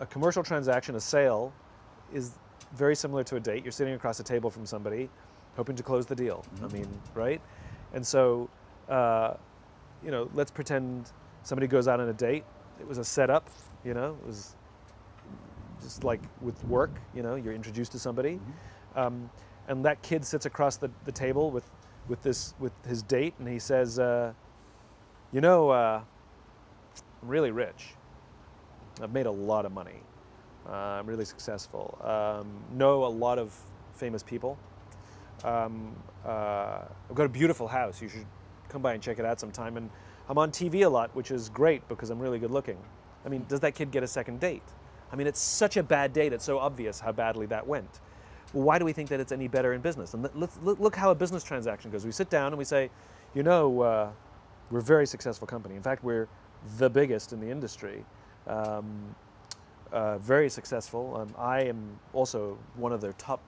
a commercial transaction, a sale, is very similar to a date. You're sitting across a table from somebody, hoping to close the deal. I mean, right? And so, uh, you know, let's pretend somebody goes out on a date. It was a setup, you know, it was just like with work, you know, you're introduced to somebody. Um, and that kid sits across the, the table with, with, this, with his date and he says, uh, you know, uh, I'm really rich. I've made a lot of money. Uh, I'm really successful. Um, know a lot of famous people. Um, uh, I've got a beautiful house. You should come by and check it out sometime. And I'm on TV a lot, which is great because I'm really good looking. I mean, does that kid get a second date? I mean, it's such a bad date. It's so obvious how badly that went. Well, why do we think that it's any better in business? And look how a business transaction goes. We sit down and we say, you know, uh, we're a very successful company. In fact, we're the biggest in the industry. Um, uh, very successful. Um, I am also one of their top,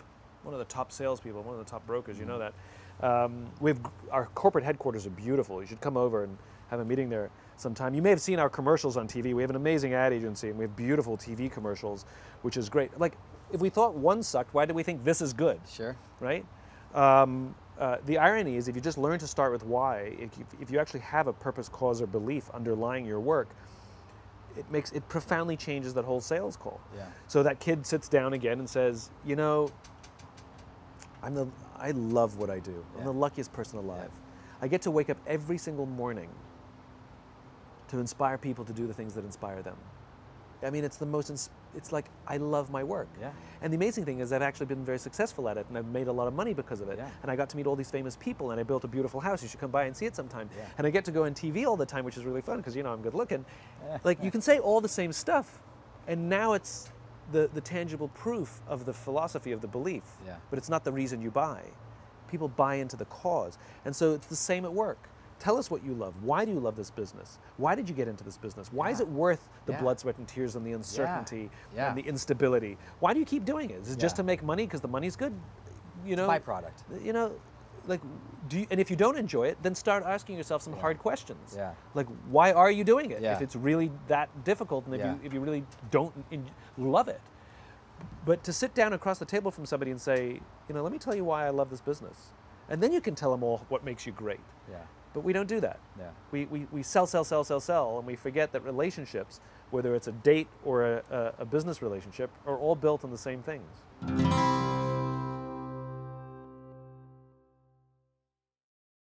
one of the top salespeople, one of the top brokers. You know that. Um, we've our corporate headquarters are beautiful. You should come over and have a meeting there sometime. You may have seen our commercials on TV. We have an amazing ad agency, and we have beautiful TV commercials, which is great. Like, if we thought one sucked, why do we think this is good? Sure. right? Um, uh, the irony is, if you just learn to start with why, if you, if you actually have a purpose, cause, or belief underlying your work, it makes it profoundly changes that whole sales call. Yeah. So that kid sits down again and says, "You know, I'm the I love what I do. I'm the luckiest person alive. I get to wake up every single morning to inspire people to do the things that inspire them. I mean, it's the most. It's like I love my work. Yeah. And the amazing thing is, I've actually been very successful at it, and I've made a lot of money because of it. Yeah. And I got to meet all these famous people, and I built a beautiful house. You should come by and see it sometime. Yeah. And I get to go on TV all the time, which is really fun because you know I'm good looking. like you can say all the same stuff, and now it's the the tangible proof of the philosophy of the belief. Yeah. But it's not the reason you buy. People buy into the cause, and so it's the same at work. Tell us what you love. Why do you love this business? Why did you get into this business? Why is it worth the Yeah. blood, sweat, and tears and the uncertainty Yeah. and the instability? Why do you keep doing it? Is it just to make money because the money's good? You know, Byproduct. You know, like, do you, and if you don't enjoy it, then start asking yourself some hard questions. Yeah. Like, why are you doing it? Yeah. If it's really that difficult, and if Yeah. you if you really don't love it, but to sit down across the table from somebody and say, you know, let me tell you why I love this business, and then you can tell them all what makes you great. Yeah. But we don't do that. Yeah. We, we, we sell, sell, sell, sell, sell, and we forget that relationships, whether it's a date or a, a, a business relationship, are all built on the same things.